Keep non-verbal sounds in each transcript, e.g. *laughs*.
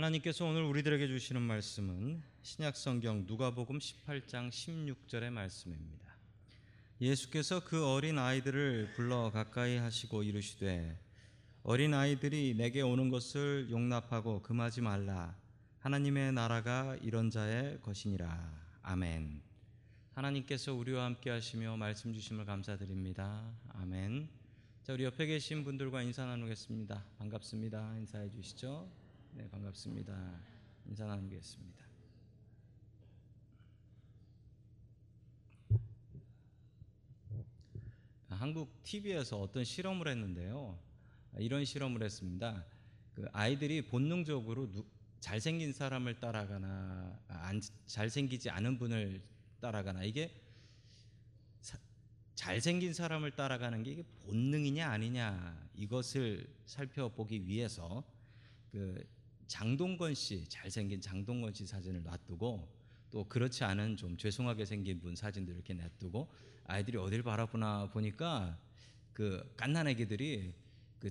하나님께서 오늘 우리들에게 주시는 말씀은 신약 성경 누가복음 18장 16절의 말씀입니다. 예수께서 그 어린 아이들을 불러 가까이 하시고 이르시되 어린 아이들이 내게 오는 것을 용납하고 금하지 말라 하나님의 나라가 이런 자의 것이니라 아멘. 하나님께서 우리와 함께 하시며 말씀 주심을 감사드립니다. 아멘. 자, 우리 옆에 계신 분들과 인사 나누겠습니다. 반갑습니다. 인사해 주시죠. 네, 반갑습니다. 인사 나누겠습니다. 한국 TV에서 어떤 실험을 했는데요. 이런 실험을 했습니다. 그 아이들이 본능적으로 누, 잘생긴 사람을 따라가나 안, 잘생기지 않은 분을 따라가나 이게 사, 잘생긴 사람을 따라가는 게 이게 본능이냐 아니냐 이것을 살펴보기 위해서 그 장동건 씨 잘생긴 장동건 씨 사진을 놔두고 또 그렇지 않은 좀 죄송하게 생긴 분 사진들 이렇게 놔두고 아이들이 어딜 바라보나 보니까 그 깐난 애기들이 그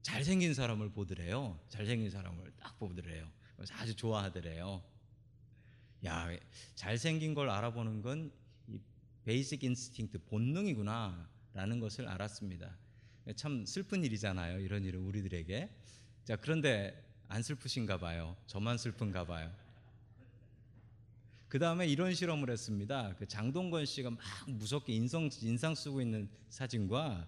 잘생긴 사람을 보더래요. 잘생긴 사람을 딱 보더래요. 그래서 아주 좋아하더래요. 야, 잘생긴 걸 알아보는 건 이 basic instinct 본능이구나라는 것을 알았습니다. 참 슬픈 일이잖아요. 이런 일은 우리들에게. 자, 그런데 안 슬프신가 봐요. 저만 슬픈가 봐요. 그 다음에 이런 실험을 했습니다. 그 장동건 씨가 막 무섭게 인성, 인상 쓰고 있는 사진과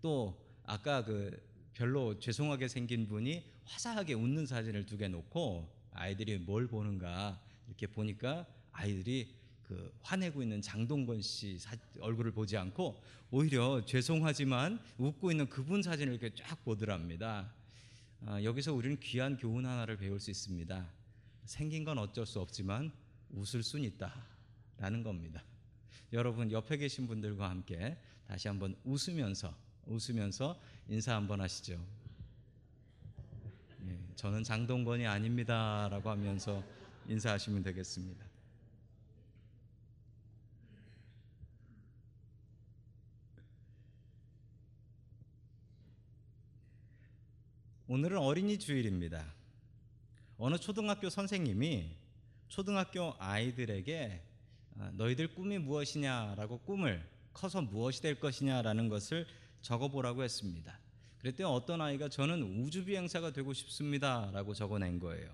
또 아까 그 별로 죄송하게 생긴 분이 화사하게 웃는 사진을 두 개 놓고 아이들이 뭘 보는가 이렇게 보니까 아이들이 그 화내고 있는 장동건 씨 사, 얼굴을 보지 않고 오히려 죄송하지만 웃고 있는 그분 사진을 이렇게 쫙 보더랍니다. 아, 여기서 우리는 귀한 교훈 하나를 배울 수 있습니다. 생긴 건 어쩔 수 없지만 웃을 수는 있다라는 겁니다. 여러분 옆에 계신 분들과 함께 다시 한번 웃으면서 웃으면서 인사 한번 하시죠. 예, 저는 장동건이 아닙니다라고 하면서 인사하시면 되겠습니다. 오늘은 어린이 주일입니다. 어느 초등학교 선생님이 초등학교 아이들에게 아, 너희들 꿈이 무엇이냐라고 꿈을 커서 무엇이 될 것이냐라는 것을 적어보라고 했습니다. 그랬더니 어떤 아이가 저는 우주 비행사가 되고 싶습니다라고 적어낸 거예요.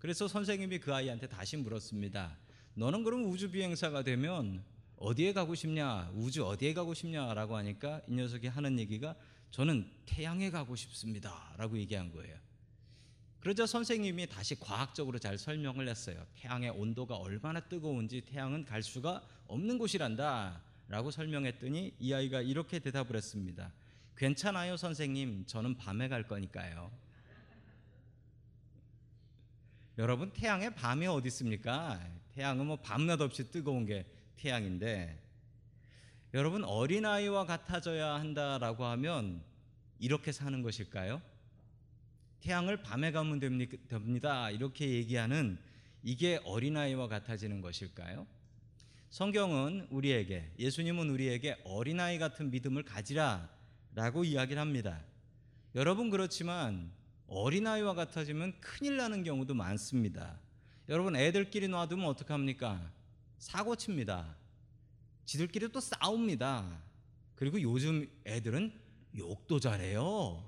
그래서 선생님이 그 아이한테 다시 물었습니다. 너는 그럼 우주 비행사가 되면 어디에 가고 싶냐? 우주 어디에 가고 싶냐라고 하니까 이 녀석이 하는 얘기가 저는 태양에 가고 싶습니다 라고 얘기한 거예요. 그러자 선생님이 다시 과학적으로 잘 설명을 했어요. 태양의 온도가 얼마나 뜨거운지 태양은 갈 수가 없는 곳이란다. 라고 설명했더니 이 아이가 이렇게 대답을 했습니다. 괜찮아요, 선생님. 저는 밤에 갈 거니까요. 여러분, 태양의 밤이 어디 있습니까? 태양은 뭐 밤낮 없이 뜨거운 게 태양인데, 여러분, 어린아이와 같아져야 한다라고 하면 이렇게 사는 것일까요? 태양을 밤에 가면 됩니다. 이렇게 얘기하는 이게 어린아이와 같아지는 것일까요? 성경은 우리에게, 예수님은 우리에게 어린아이 같은 믿음을 가지라 라고 이야기를 합니다. 여러분, 그렇지만 어린아이와 같아지면 큰일 나는 경우도 많습니다. 여러분, 애들끼리 놔두면 어떡합니까? 사고 칩니다. 지들끼리 또 싸웁니다. 그리고 요즘 애들은 욕도 잘해요.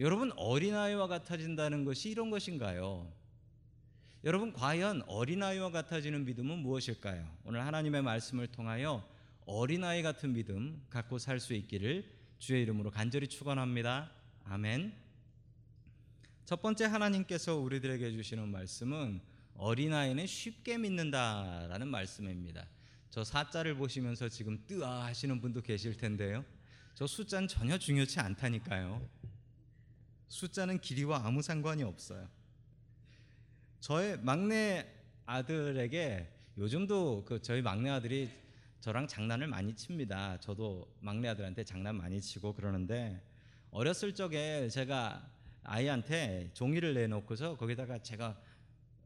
여러분, 어린아이와 같아진다는 것이 이런 것인가요? 여러분, 과연 어린아이와 같아지는 믿음은 무엇일까요? 오늘 하나님의 말씀을 통하여 어린아이 같은 믿음 갖고 살 수 있기를 주의 이름으로 간절히 축원합니다. 아멘. 첫 번째 하나님께서 우리들에게 주시는 말씀은 어린아이는 쉽게 믿는다라는 말씀입니다. 저 사자를 보시면서 지금 뜨아 하시는 분도 계실 텐데요. 저 숫자는 전혀 중요치 않다니까요. 숫자는 길이와 아무 상관이 없어요. 저의 막내 아들에게 요즘도 그 저희 막내 아들이 저랑 장난을 많이 칩니다. 저도 막내 아들한테 장난 많이 치고 그러는데 어렸을 적에 제가 아이한테 종이를 내놓고서 거기다가 제가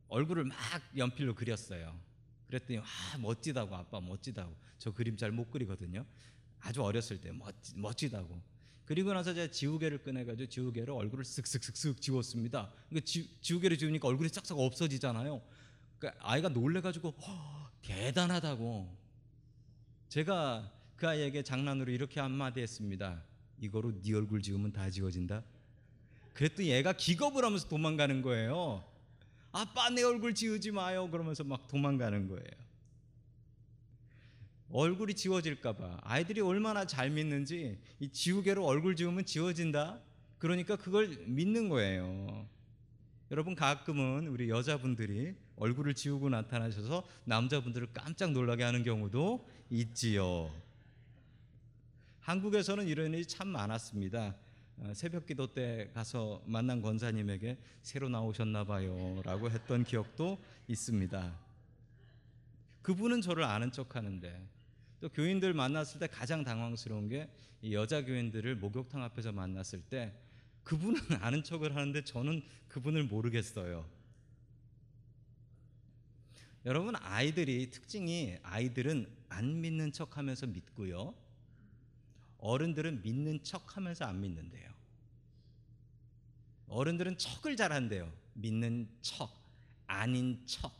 얼굴을 막 연필로 그렸어요. 그랬더니 와 멋지다고 아빠 멋지다고 저 그림 잘 못 그리거든요. 아주 어렸을 때 멋지, 멋지다고. 그리고 나서 제가 지우개를 꺼내가지고 지우개로 얼굴을 쓱쓱쓱쓱 지웠습니다. 그 지, 지우개를 지우니까 얼굴이 싹싹 없어지잖아요. 그러니까 아이가 놀래가지고 허, 대단하다고. 제가 그 아이에게 장난으로 이렇게 한마디 했습니다. 이거로 네 얼굴 지우면 다 지워진다. 그랬더니 얘가 기겁을 하면서 도망가는 거예요. 아빠 내 얼굴 지우지 마요. 그러면서 막 도망가는 거예요. 얼굴이 지워질까봐 아이들이 얼마나 잘 믿는지 이 지우개로 얼굴 지우면 지워진다. 그러니까 그걸 믿는 거예요. 여러분 가끔은 우리 여자분들이 얼굴을 지우고 나타나셔서 남자분들을 깜짝 놀라게 하는 경우도 있지요. 한국에서는 이런 일이 참 많았습니다. 어, 새벽 기도 때 가서 만난 권사님에게 새로 나오셨나 봐요 라고 했던 기억도 있습니다. 그분은 저를 아는 척 하는데 또 교인들 만났을 때 가장 당황스러운 게 여자 교인들을 목욕탕 앞에서 만났을 때 그분은 *laughs* 아는 척을 하는데 저는 그분을 모르겠어요. 여러분 아이들이 특징이 아이들은 안 믿는 척하면서 믿고요. 어른들은 믿는 척 하면서 안 믿는데요. 어른들은 척을 잘한대요. 믿는 척, 아닌 척.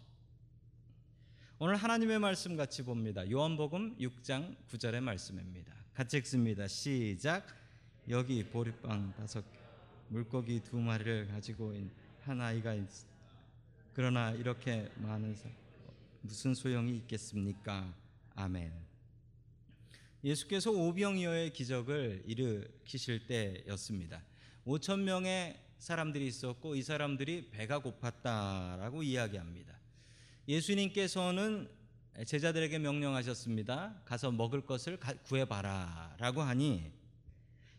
오늘 하나님의 말씀 같이 봅니다. 요한복음 6장 9절의 말씀입니다. 같이 읽습니다. 시작. 여기 보리빵 다섯 개, 물고기 두 마리를 가지고 한 아이가 있. 그러나 이렇게 많은 사 무슨 소용이 있겠습니까? 아멘. 예수께서 오병이어의 기적을 일으키실 때였습니다. 5천 명의 사람들이 있었고 이 사람들이 배가 고팠다라고 이야기합니다. 예수님께서는 제자들에게 명령하셨습니다. 가서 먹을 것을 구해봐라라고 하니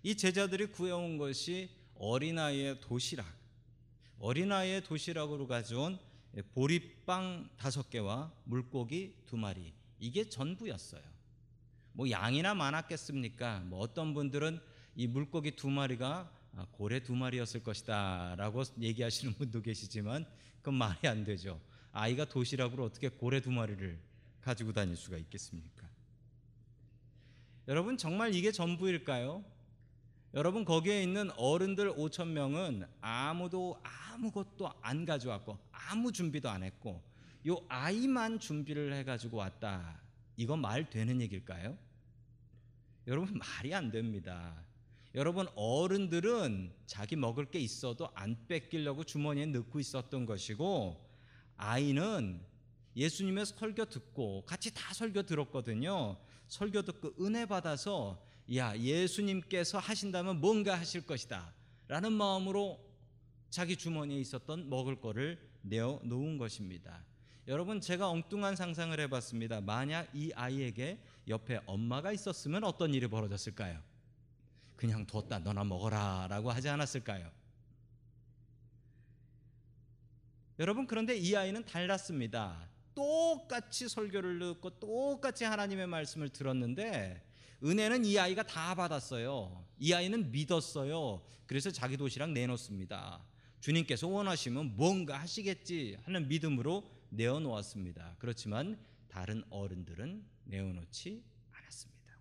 이 제자들이 구해온 것이 어린아이의 도시락, 어린아이의 도시락으로 가져온 보리빵 다섯 개와 물고기 두 마리 이게 전부였어요. 뭐 양이나 많았겠습니까? 뭐 어떤 분들은 이 물고기 두 마리가 고래 두 마리였을 것이다 라고 얘기하시는 분도 계시지만 그건 말이 안 되죠. 아이가 도시락으로 어떻게 고래 두 마리를 가지고 다닐 수가 있겠습니까? 여러분 정말 이게 전부일까요? 여러분 거기에 있는 어른들 5천 명은 아무도 아무것도 안 가져왔고 아무 준비도 안 했고 요 아이만 준비를 해가지고 왔다. 이건 말 되는 얘기일까요? 여러분 말이 안 됩니다. 여러분 어른들은 자기 먹을 게 있어도 안 뺏기려고 주머니에 넣고 있었던 것이고 아이는 예수님의 설교 듣고 같이 다 설교 들었거든요. 설교 듣고 은혜 받아서 야 예수님께서 하신다면 뭔가 하실 것이다 라는 마음으로 자기 주머니에 있었던 먹을 거를 내어 놓은 것입니다. 여러분 제가 엉뚱한 상상을 해봤습니다. 만약 이 아이에게 옆에 엄마가 있었으면 어떤 일이 벌어졌을까요? 그냥 뒀다 너나 먹어라 라고 하지 않았을까요? 여러분 그런데 이 아이는 달랐습니다. 똑같이 설교를 듣고 똑같이 하나님의 말씀을 들었는데 은혜는 이 아이가 다 받았어요. 이 아이는 믿었어요. 그래서 자기 도시락 내놓습니다. 주님께서 원하시면 뭔가 하시겠지 하는 믿음으로 내어놓았습니다. 그렇지만 다른 어른들은 내어놓지 않았습니다.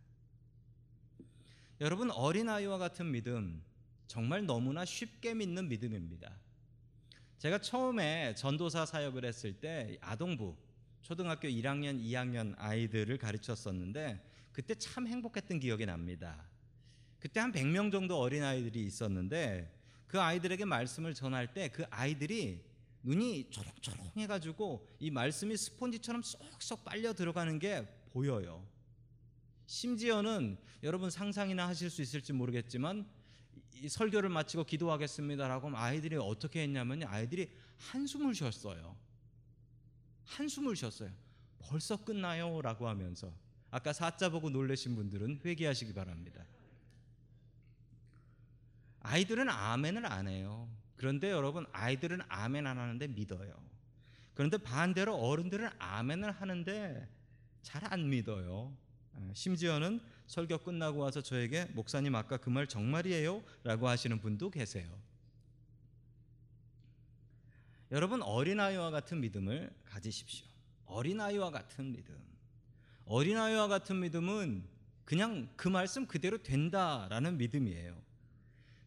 여러분 어린아이와 같은 믿음 정말 너무나 쉽게 믿는 믿음입니다. 제가 처음에 전도사 사역을 했을 때 아동부 초등학교 1학년, 2학년 아이들을 가르쳤었는데 그때 참 행복했던 기억이 납니다. 그때 한 100명 정도 어린 아이들이 있었는데 그 아이들에게 말씀을 전할 때 그 아이들이 눈이 초롱초롱 해가지고 이 말씀이 스폰지처럼 쏙쏙 빨려 들어가는 게 보여요. 심지어는 여러분 상상이나 하실 수 있을지 모르겠지만 이 설교를 마치고 기도하겠습니다라고 하면 아이들이 어떻게 했냐면 아이들이 한숨을 쉬었어요. 한숨을 쉬었어요. 벌써 끝나요 라고 하면서 아까 사자 보고 놀라신 분들은 회개하시기 바랍니다. 아이들은 아멘을 안 해요. 그런데 여러분 아이들은 아멘 안 하는데 믿어요. 그런데 반대로 어른들은 아멘을 하는데 잘 안 믿어요. 아, 심지어는 설교 끝나고 와서 저에게 목사님 아까 그 말 정말이에요? 라고 하시는 분도 계세요. 여러분 어린아이와 같은 믿음을 가지십시오. 어린아이와 같은 믿음. 어린아이와 같은 믿음은 그냥 그 말씀 그대로 된다라는 믿음이에요.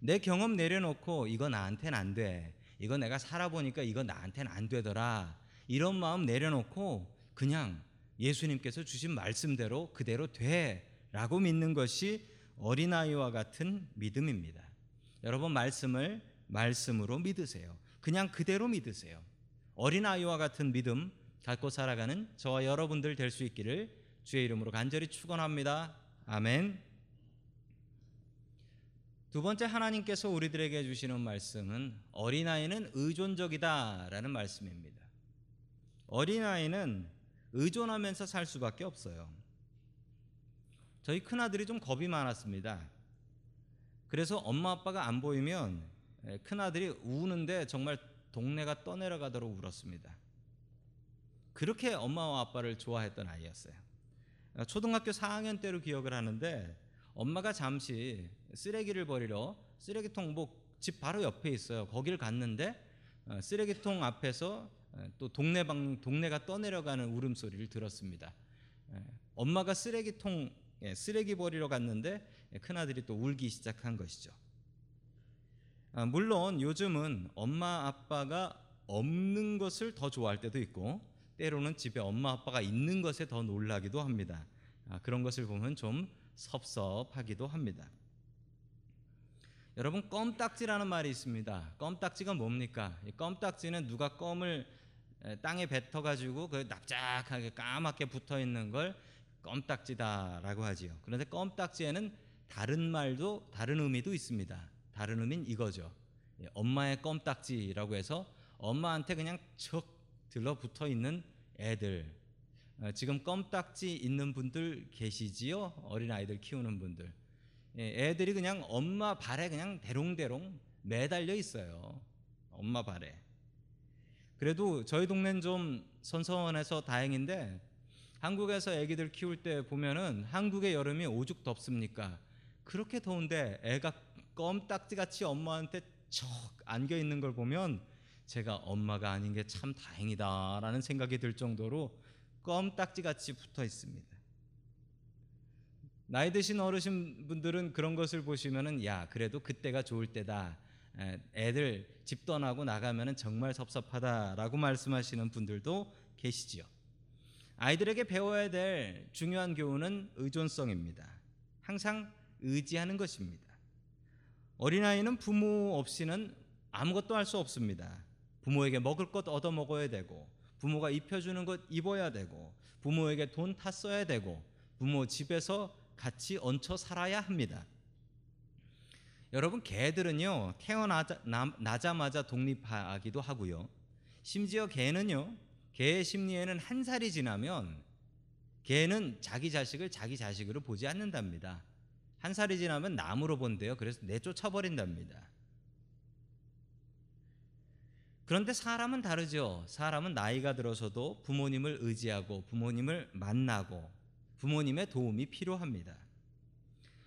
내 경험 내려놓고 이거 나한테는 안 돼. 이거 내가 살아보니까 이거 나한테는 안 되더라. 이런 마음 내려놓고 그냥 예수님께서 주신 말씀대로 그대로 돼 라고 믿는 것이 어린아이와 같은 믿음입니다. 여러분 말씀을 말씀으로 믿으세요. 그냥 그대로 믿으세요. 어린아이와 같은 믿음 갖고 살아가는 저와 여러분들 될 수 있기를 주의 이름으로 간절히 축원합니다. 아멘. 두 번째 하나님께서 우리들에게 주시는 말씀은 어린아이는 의존적이다라는 말씀입니다. 어린아이는 의존하면서 살 수밖에 없어요. 저희 큰아들이 좀 겁이 많았습니다. 그래서 엄마 아빠가 안 보이면 큰아들이 우는데 정말 동네가 떠내려가도록 울었습니다. 그렇게 엄마와 아빠를 좋아했던 아이였어요. 초등학교 4학년 때로 기억을 하는데 엄마가 잠시 쓰레기를 버리러 쓰레기통 뭐집 바로 옆에 있어요. 거기를 갔는데 어, 쓰레기통 앞에서 어, 또 동네방 동네가 떠내려가는 울음소리를 들었습니다. 엄마가 쓰레기통 쓰레기 버리러 갔는데 큰 아들이 또 울기 시작한 것이죠. 아, 물론 요즘은 엄마 아빠가 없는 것을 더 좋아할 때도 있고 때로는 집에 엄마 아빠가 있는 것에 더 놀라기도 합니다. 아, 그런 것을 보면 좀 섭섭하기도 합니다. 여러분 껌딱지라는 말이 있습니다. 껌딱지가 뭡니까? 이 껌딱지는 누가 껌을 땅에 뱉어 가지고 그 납작하게 까맣게 붙어 있는 걸 껌딱지다라고 하지요. 그런데 껌딱지에는 다른 말도 다른 의미도 있습니다. 다른 의미는 이거죠. 예, 엄마의 껌딱지라고 해서 엄마한테 그냥 척 들러붙어 있는 애들. 어, 지금 껌딱지 있는 분들 계시지요? 어린 아이들 키우는 분들. 예, 애들이 그냥 엄마 발에 그냥 대롱대롱 매달려 있어요. 엄마 발에. 그래도 저희 동네는 좀 선선해서 다행인데 한국에서 애기들 키울 때 보면은 한국의 여름이 오죽 덥습니까? 그렇게 더운데 애가 껌딱지 같이 엄마한테 척 안겨 있는 걸 보면 제가 엄마가 아닌 게 참 다행이다라는 생각이 들 정도로 껌딱지 같이 붙어 있습니다. 나이 드신 어르신 분들은 그런 것을 보시면은 야 그래도 그때가 좋을 때다. 애들 집 떠나고 나가면은 정말 섭섭하다라고 말씀하시는 분들도 계시지요. 아이들에게 배워야 될 중요한 교훈은 의존성입니다. 항상 의지하는 것입니다. 어린아이는 부모 없이는 아무것도 할 수 없습니다. 부모에게 먹을 것 얻어 먹어야 되고, 부모가 입혀주는 것 입어야 되고, 부모에게 돈 다 써야 되고, 부모 집에서 같이 얹혀 살아야 합니다. 여러분, 개들은요, 태어나자마자 독립하기도 하고요. 심지어 개는요, 개의 심리에는 한 살이 지나면 개는 자기 자식을 자기 자식으로 보지 않는답니다. 한 살이 지나면 나무로 본대요. 그래서 내쫓아 버린답니다. 그런데 사람은 다르죠. 사람은 나이가 들어서도 부모님을 의지하고 부모님을 만나고 부모님의 도움이 필요합니다.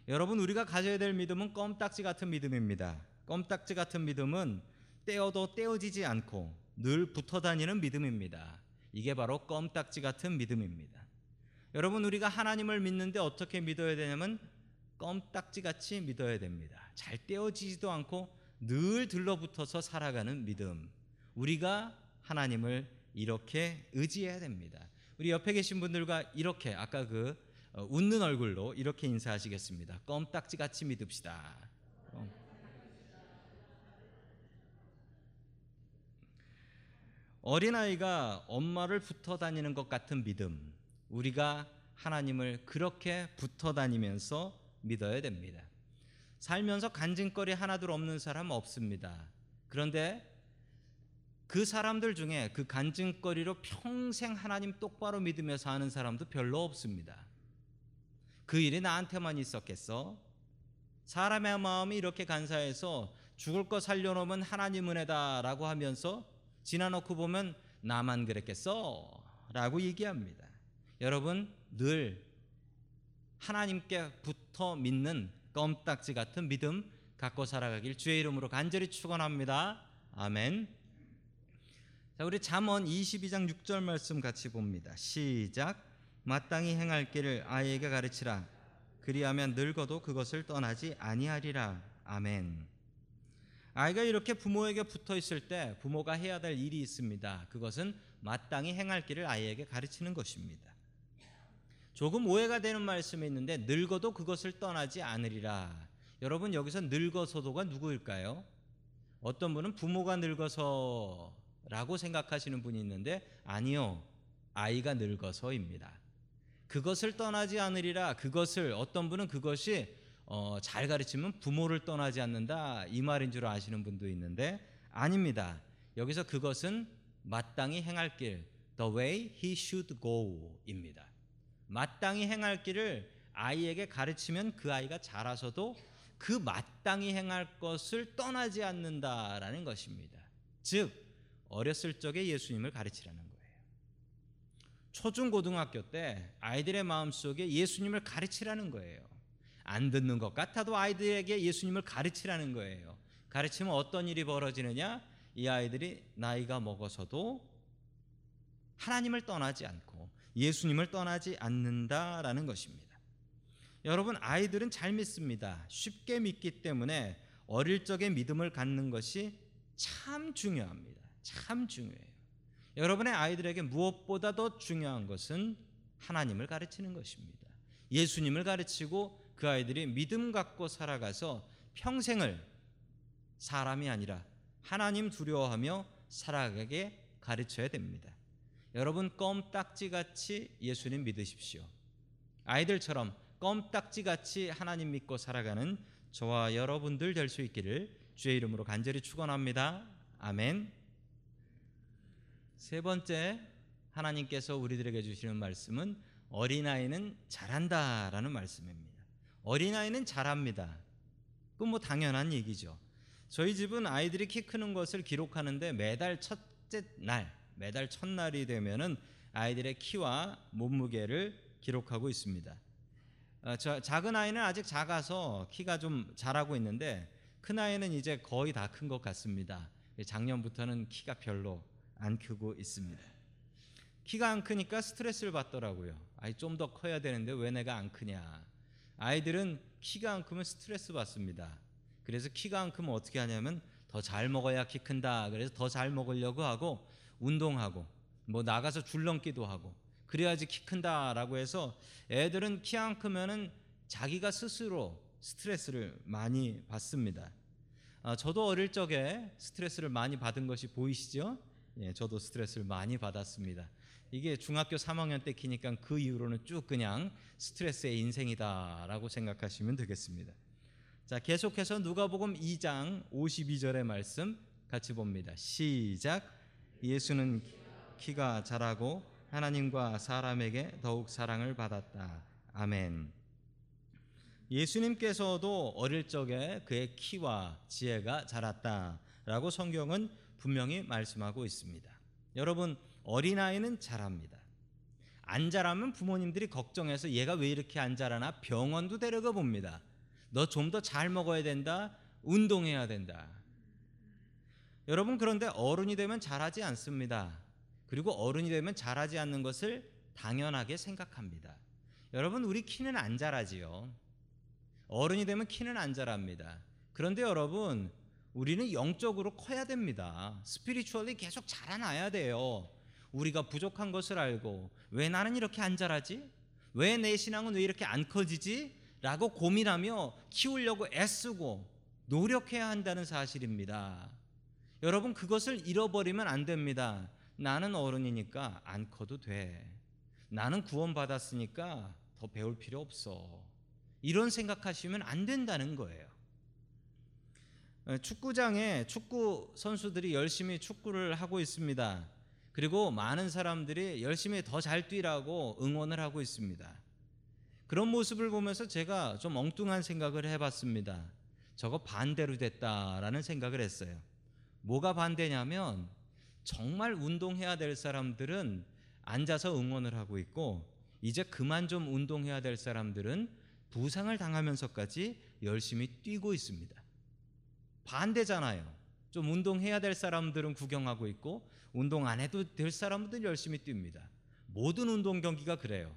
여러분 우리가 가져야 될 믿음은 껌딱지 같은 믿음입니다. 껌딱지 같은 믿음은 떼어도 떼어지지 않고 늘 붙어 다니는 믿음입니다. 이게 바로 껌딱지 같은 믿음입니다. 여러분 우리가 하나님을 믿는데 어떻게 믿어야 되냐면 껌딱지 같이 믿어야 됩니다. 잘 떼어지지도 않고 늘 들러붙어서 살아가는 믿음. 우리가 하나님을 이렇게 의지해야 됩니다. 우리 옆에 계신 분들과 이렇게 아까 그 어, 웃는 얼굴로 이렇게 인사하시겠습니다. 껌딱지 같이 믿읍시다. 어린아이가 엄마를 붙어 다니는 것 같은 믿음. 우리가 하나님을 그렇게 붙어 다니면서 믿어야 됩니다. 살면서 간증거리 하나둘 없는 사람 없습니다. 그런데 그 사람들 중에 그 간증거리로 평생 하나님 똑바로 믿으며 사는 사람도 별로 없습니다. 그 일이 나한테만 있었겠어? 사람의 마음이 이렇게 간사해서 죽을 거 살려놓으면 하나님 은혜다라고 하면서 지나놓고 보면 나만 그랬겠어? 라고 얘기합니다. 여러분 늘 하나님께 붙어 믿는 껌딱지 같은 믿음 갖고 살아가길 주의 이름으로 간절히 축원합니다. 아멘. 자, 우리 잠언 22장 6절 말씀 같이 봅니다. 시작. 마땅히 행할 길을 아이에게 가르치라. 그리하면 늙어도 그것을 떠나지 아니하리라. 아멘. 아이가 이렇게 부모에게 붙어 있을 때 부모가 해야 될 일이 있습니다. 그것은 마땅히 행할 길을 아이에게 가르치는 것입니다. 조금 오해가 되는 말씀이 있는데 늙어도 그것을 떠나지 않으리라. 여러분 여기서 늙어서도가 누구일까요? 어떤 분은 부모가 늙어서 라고 생각하시는 분이 있는데 아니요. 아이가 늙어서입니다. 그것을 떠나지 않으리라. 그것을 어떤 분은 그것이 어, 잘 가르치면 부모를 떠나지 않는다 이 말인 줄 아시는 분도 있는데 아닙니다. 여기서 그것은 마땅히 행할 길, the way he should go입니다. 마땅히 행할 길을 아이에게 가르치면 그 아이가 자라서도 그 마땅히 행할 것을 떠나지 않는다라는 것입니다. 즉 어렸을 적에 예수님을 가르치라는 거예요. 초중 고등학교 때 아이들의 마음속에 예수님을 가르치라는 거예요. 안 듣는 것 같아도 아이들에게 예수님을 가르치라는 거예요. 가르치면 어떤 일이 벌어지느냐? 이 아이들이 나이가 먹어서도 하나님을 떠나지 않고 예수님을 떠나지 않는다라는 것입니다. 여러분 아이들은 잘 믿습니다. 쉽게 믿기 때문에 어릴 적에 믿음을 갖는 것이 참 중요합니다. 참 중요해요. 여러분의 아이들에게 무엇보다 더 중요한 것은 하나님을 가르치는 것입니다. 예수님을 가르치고 그 아이들이 믿음 갖고 살아가서 평생을 사람이 아니라 하나님 두려워하며 살아가게 가르쳐야 됩니다. 여러분 껌딱지 같이 예수님 믿으십시오. 아이들처럼 껌딱지 같이 하나님 믿고 살아가는 저와 여러분들 될 수 있기를 주의 이름으로 간절히 축원합니다. 아멘. 세 번째 하나님께서 우리들에게 주시는 말씀은 어린아이는 잘한다라는 말씀입니다. 어린아이는 잘합니다. 그건 뭐 당연한 얘기죠. 저희 집은 아이들이 키 크는 것을 기록하는데 매달 첫째 날, 매달 첫날이 되면은 아이들의 키와 몸무게를 기록하고 있습니다. 어, 저, 작은 아이는 아직 작아서 키가 좀 자라고 있는데 큰 아이는 이제 거의 다 큰 것 같습니다. 작년부터는 키가 별로 안 크고 있습니다. 키가 안 크니까 스트레스를 받더라고요. 아이 좀 더 커야 되는데 왜 내가 안 크냐. 아이들은 키가 안 크면 스트레스 받습니다. 그래서 키가 안 크면 어떻게 하냐면 더 잘 먹어야 키 큰다. 그래서 더 잘 먹으려고 하고 운동하고 뭐 나가서 줄넘기도 하고 그래야지 키 큰다라고 해서 애들은 키 안 크면은 자기가 스스로 스트레스를 많이 받습니다. 아, 저도 어릴 적에 스트레스를 많이 받은 것이 보이시죠? 예, 저도 스트레스를 많이 받았습니다. 이게 중학교 3학년 때 키니까 그 이후로는 쭉 그냥 스트레스의 인생이다라고 생각하시면 되겠습니다. 자, 계속해서 누가복음 2장 52절의 말씀 같이 봅니다. 시작. 예수는 키가 자라고 하나님과 사람에게 더욱 사랑을 받았다. 아멘. 예수님께서도 어릴 적에 그의 키와 지혜가 자랐다라고 성경은 분명히 말씀하고 있습니다. 여러분 어린아이는 자랍니다. 안 자라면 부모님들이 걱정해서 얘가 왜 이렇게 안 자라나 병원도 데려가 봅니다. 너 좀 더 잘 먹어야 된다. 운동해야 된다. 여러분 그런데 어른이 되면 잘하지 않습니다. 그리고 어른이 되면 잘하지 않는 것을 당연하게 생각합니다. 여러분 우리 키는 안 자라지요. 어른이 되면 키는 안 자랍니다. 그런데 여러분 우리는 영적으로 커야 됩니다. 스피리추얼리 계속 자라나야 돼요. 우리가 부족한 것을 알고 왜 나는 이렇게 안 자라지? 왜 내 신앙은 왜 이렇게 안 커지지? 라고 고민하며 키우려고 애쓰고 노력해야 한다는 사실입니다. 여러분 그것을 잃어버리면 안 됩니다. 나는 어른이니까 안 커도 돼. 나는 구원받았으니까 더 배울 필요 없어. 이런 생각하시면 안 된다는 거예요. 축구장에 축구 선수들이 열심히 축구를 하고 있습니다. 그리고 많은 사람들이 열심히 더 잘 뛰라고 응원을 하고 있습니다. 그런 모습을 보면서 제가 좀 엉뚱한 생각을 해봤습니다. 저거 반대로 됐다라는 생각을 했어요. 뭐가 반대냐면 정말 운동해야 될 사람들은 앉아서 응원을 하고 있고 이제 그만 좀 운동해야 될 사람들은 부상을 당하면서까지 열심히 뛰고 있습니다. 반대잖아요. 좀 운동해야 될 사람들은 구경하고 있고 운동 안 해도 될 사람들은 열심히 뜁니다. 모든 운동 경기가 그래요.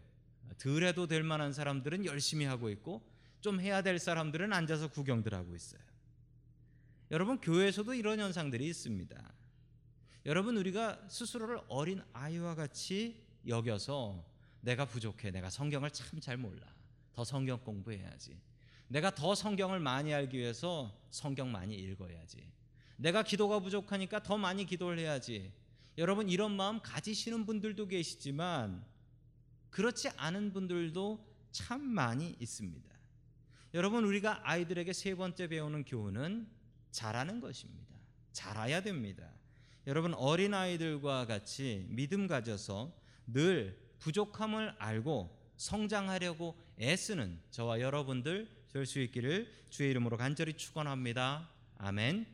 덜 해도 될 만한 사람들은 열심히 하고 있고 좀 해야 될 사람들은 앉아서 구경들 하고 있어요. 여러분 교회에서도 이런 현상들이 있습니다. 여러분 우리가 스스로를 어린 아이와 같이 여겨서 내가 부족해. 내가 성경을 참 잘 몰라. 더 성경 공부해야지. 내가 더 성경을 많이 알기 위해서 성경 많이 읽어야지. 내가 기도가 부족하니까 더 많이 기도를 해야지. 여러분 이런 마음 가지시는 분들도 계시지만 그렇지 않은 분들도 참 많이 있습니다. 여러분 우리가 아이들에게 세 번째 배우는 교훈은 잘하는 것입니다. 잘해야 됩니다. 여러분 어린 아이들과 같이 믿음 가져서 늘 부족함을 알고 성장하려고 애쓰는 저와 여러분들 될 수 있기를 주의 이름으로 간절히 축원합니다. 아멘.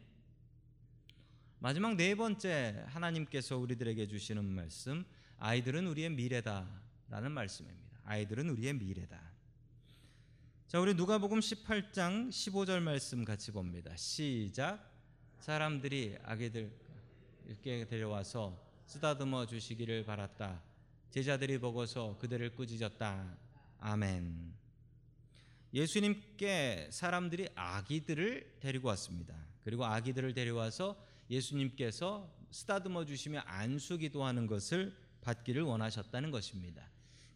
마지막 네 번째 하나님께서 우리들에게 주시는 말씀 아이들은 우리의 미래다라는 말씀입니다. 아이들은 우리의 미래다. 자, 우리 누가복음 18장 15절 말씀 같이 봅니다. 시작. 사람들이 아기들 이렇게 데려와서 쓰다듬어 주시기를 바랐다. 제자들이 보고서 그들을 꾸짖었다. 아멘. 예수님께 사람들이 아기들을 데리고 왔습니다. 그리고 아기들을 데려와서 예수님께서 쓰다듬어 주시며 안수 기도 하는 것을 받기를 원하셨다는 것입니다.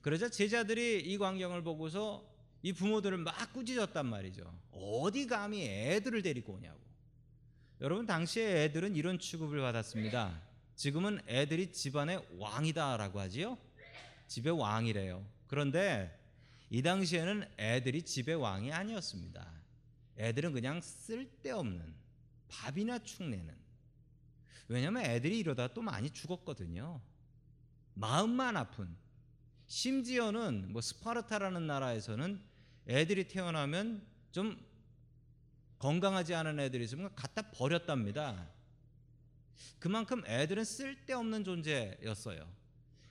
그러자 제자들이 이 광경을 보고서 이 부모들을 막 꾸짖었단 말이죠. 어디 감히 애들을 데리고 오냐고. 여러분 당시에 애들은 이런 취급을 받았습니다. 지금은 애들이 집안의 왕이다라고 하지요. 집의 왕이래요. 그런데 이 당시에는 애들이 집의 왕이 아니었습니다. 애들은 그냥 쓸데없는 밥이나 축내는. 왜냐하면 애들이 이러다 또 많이 죽었거든요. 마음만 아픈. 심지어는 뭐 스파르타라는 나라에서는 애들이 태어나면 좀 건강하지 않은 애들이 있으면 갖다 버렸답니다. 그만큼 애들은 쓸데없는 존재였어요.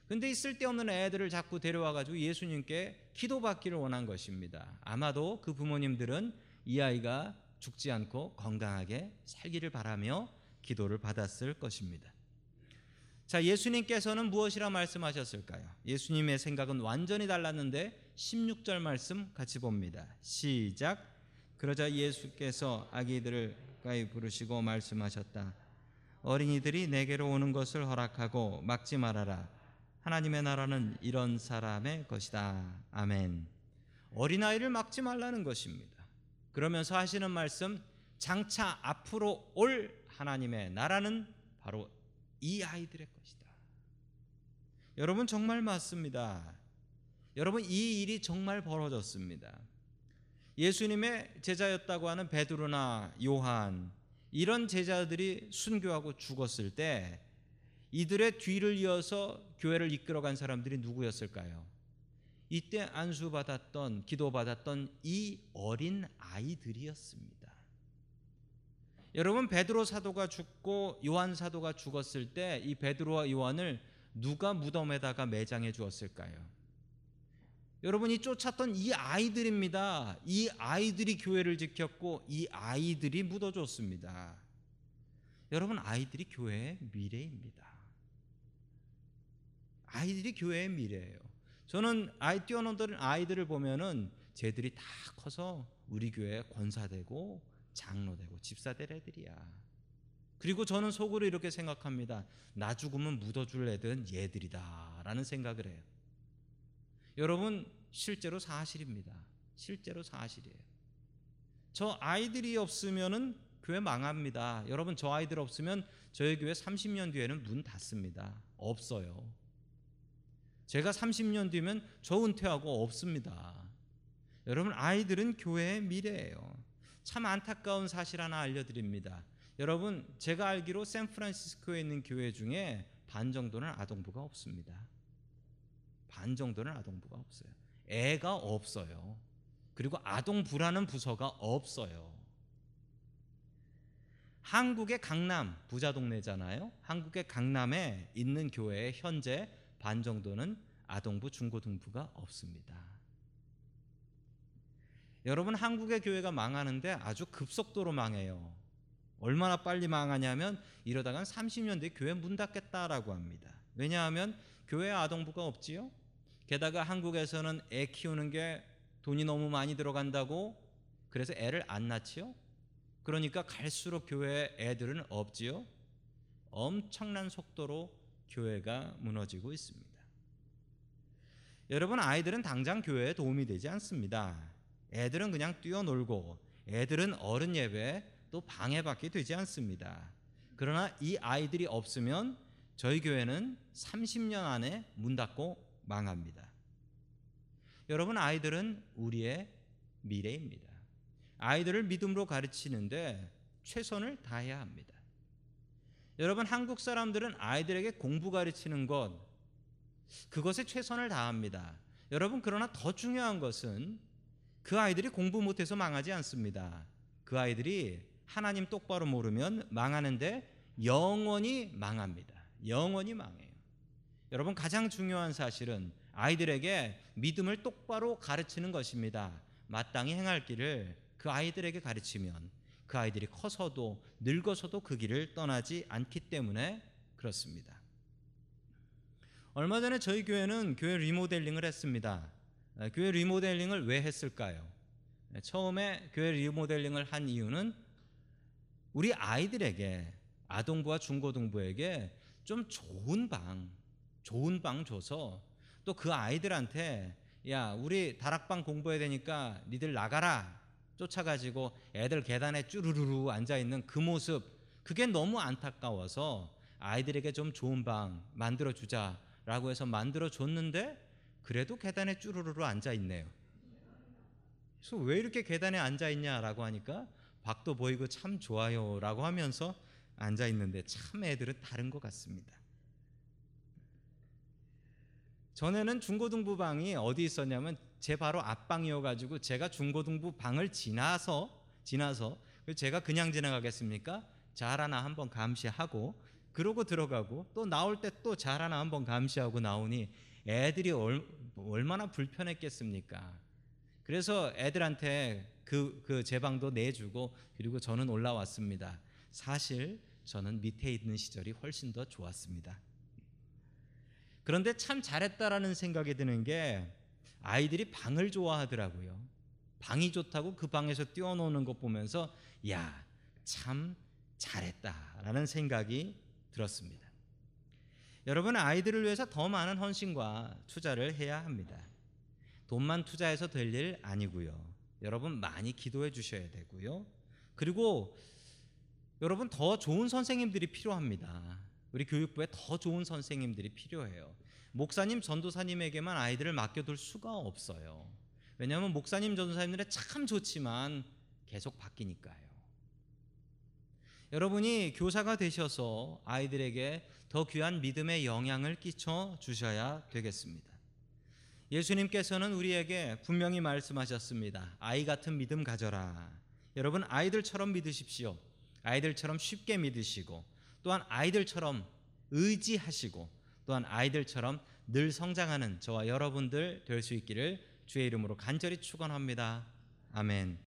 근데 이 쓸데없는 애들을 자꾸 데려와 가지고 예수님께 기도받기를 원한 것입니다. 아마도 그 부모님들은 이 아이가 죽지 않고 건강하게 살기를 바라며 기도를 받았을 것입니다. 자, 예수님께서는 무엇이라 말씀하셨을까요? 예수님의 생각은 완전히 달랐는데 16절 말씀 같이 봅니다. 시작. 그러자 예수께서 아기들을 가까이 부르시고 말씀하셨다. 어린이들이 내게로 오는 것을 허락하고 막지 말아라. 하나님의 나라는 이런 사람의 것이다. 아멘. 어린아이를 막지 말라는 것입니다. 그러면서 하시는 말씀 장차 앞으로 올 하나님의 나라는 바로 이 아이들의 것이다. 여러분 정말 맞습니다. 여러분 이 일이 정말 벌어졌습니다. 예수님의 제자였다고 하는 베드로나 요한 이런 제자들이 순교하고 죽었을 때 이들의 뒤를 이어서 교회를 이끌어간 사람들이 누구였을까요? 이때 안수받았던 기도받았던 이 어린 아이들이었습니다. 여러분 베드로 사도가 죽고 요한 사도가 죽었을 때 이 베드로와 요한을 누가 무덤에다가 매장해 주었을까요? 여러분이 쫓았던 이 아이들입니다. 이 아이들이 교회를 지켰고 이 아이들이 묻어줬습니다. 여러분 아이들이 교회의 미래입니다. 아이들이 교회의 미래예요. 저는 아이 뛰어노는 아이들을 보면은 쟤들이 다 커서 우리 교회 권사되고 장로되고 집사될 애들이야. 그리고 저는 속으로 이렇게 생각합니다. 나 죽으면 묻어줄 애들은 얘들이다라는 생각을 해요. 여러분 실제로 사실입니다. 실제로 사실이에요. 저 아이들이 없으면은 교회 망합니다. 여러분 저 아이들 없으면 저희 교회 30년 뒤에는 문 닫습니다. 없어요. 제가 30년 뒤면 저 은퇴하고 없습니다. 여러분 아이들은 교회의 미래예요. 참 안타까운 사실 하나 알려드립니다. 여러분 제가 알기로 샌프란시스코에 있는 교회 중에 반 정도는 아동부가 없습니다. 반 정도는 아동부가 없어요. 애가 없어요. 그리고 아동부라는 부서가 없어요. 한국의 강남 부자 동네잖아요. 한국의 강남에 있는 교회에 현재 반 정도는 아동부 중고등부가 없습니다. 여러분 한국의 교회가 망하는데 아주 급속도로 망해요. 얼마나 빨리 망하냐면 이러다간 30년 뒤에 교회 문 닫겠다라고 합니다. 왜냐하면 교회 아동부가 없지요. 게다가 한국에서는 애 키우는 게 돈이 너무 많이 들어간다고 그래서 애를 안 낳지요. 그러니까 갈수록 교회에 애들은 없지요. 엄청난 속도로 교회가 무너지고 있습니다. 여러분 아이들은 당장 교회에 도움이 되지 않습니다. 애들은 그냥 뛰어놀고 애들은 어른 예배 또 방해받게 되지 않습니다. 그러나 이 아이들이 없으면 저희 교회는 30년 안에 문 닫고 망합니다. 여러분 아이들은 우리의 미래입니다. 아이들을 믿음으로 가르치는데 최선을 다해야 합니다. 여러분 한국 사람들은 아이들에게 공부 가르치는 것 그것에 최선을 다합니다. 여러분 그러나 더 중요한 것은 그 아이들이 공부 못해서 망하지 않습니다. 그 아이들이 하나님 똑바로 모르면 망하는데 영원히 망합니다. 영원히 망해요. 여러분 가장 중요한 사실은 아이들에게 믿음을 똑바로 가르치는 것입니다. 마땅히 행할 길을 그 아이들에게 가르치면 그 아이들이 커서도 늙어서도 그 길을 떠나지 않기 때문에 그렇습니다. 얼마 전에 저희 교회는 교회 리모델링을 했습니다. 아, 교회 리모델링을 왜 했을까요? 네, 처음에 교회 리모델링을 한 이유는 우리 아이들에게 아동부와 중고등부에게 좀 좋은 방, 좋은 방 줘서 또 그 아이들한테 야 우리 다락방 공부해야 되니까 니들 나가라 쫓아가지고 애들 계단에 쭈루루루 앉아 있는 그 모습 그게 너무 안타까워서 아이들에게 좀 좋은 방 만들어 주자라고 해서 만들어 줬는데 그래도 계단에 쭈루루루 앉아 있네요. 그래서 왜 이렇게 계단에 앉아 있냐라고 하니까 밖도 보이고 참 좋아요라고 하면서 앉아 있는데 참 애들은 다른 것 같습니다. 전에는 중고등부 방이 어디 있었냐면 제 바로 앞방이어 가지고 제가 중고등부 방을 지나서 지나서 제가 그냥 지나가겠습니까? 잘 하나 한번 감시하고 그러고 들어가고 또 나올 때 또 잘 하나 한번 감시하고 나오니 애들이 얼, 얼마나 불편했겠습니까? 그래서 애들한테 그 그 제 방도 내주고 그리고 저는 올라왔습니다. 사실 저는 밑에 있는 시절이 훨씬 더 좋았습니다. 그런데 참 잘했다라는 생각이 드는 게 아이들이 방을 좋아하더라고요. 방이 좋다고 그 방에서 뛰어노는 것 보면서 야, 참 잘했다라는 생각이 들었습니다. 여러분 아이들을 위해서 더 많은 헌신과 투자를 해야 합니다. 돈만 투자해서 될 일 아니고요. 여러분 많이 기도해 주셔야 되고요. 그리고 여러분 더 좋은 선생님들이 필요합니다. 우리 교육부에 더 좋은 선생님들이 필요해요. 목사님, 전도사님에게만 아이들을 맡겨둘 수가 없어요. 왜냐하면 목사님, 전도사님들은 참 좋지만 계속 바뀌니까요. 여러분이 교사가 되셔서 아이들에게 더 귀한 믿음의 영향을 끼쳐 주셔야 되겠습니다. 예수님께서는 우리에게 분명히 말씀하셨습니다. 아이 같은 믿음 가져라. 여러분 아이들처럼 믿으십시오. 아이들처럼 쉽게 믿으시고 또한 아이들처럼 의지하시고 또한 아이들처럼 늘 성장하는 저와 여러분들 될 수 있기를 주의 이름으로 간절히 축원합니다. 아멘.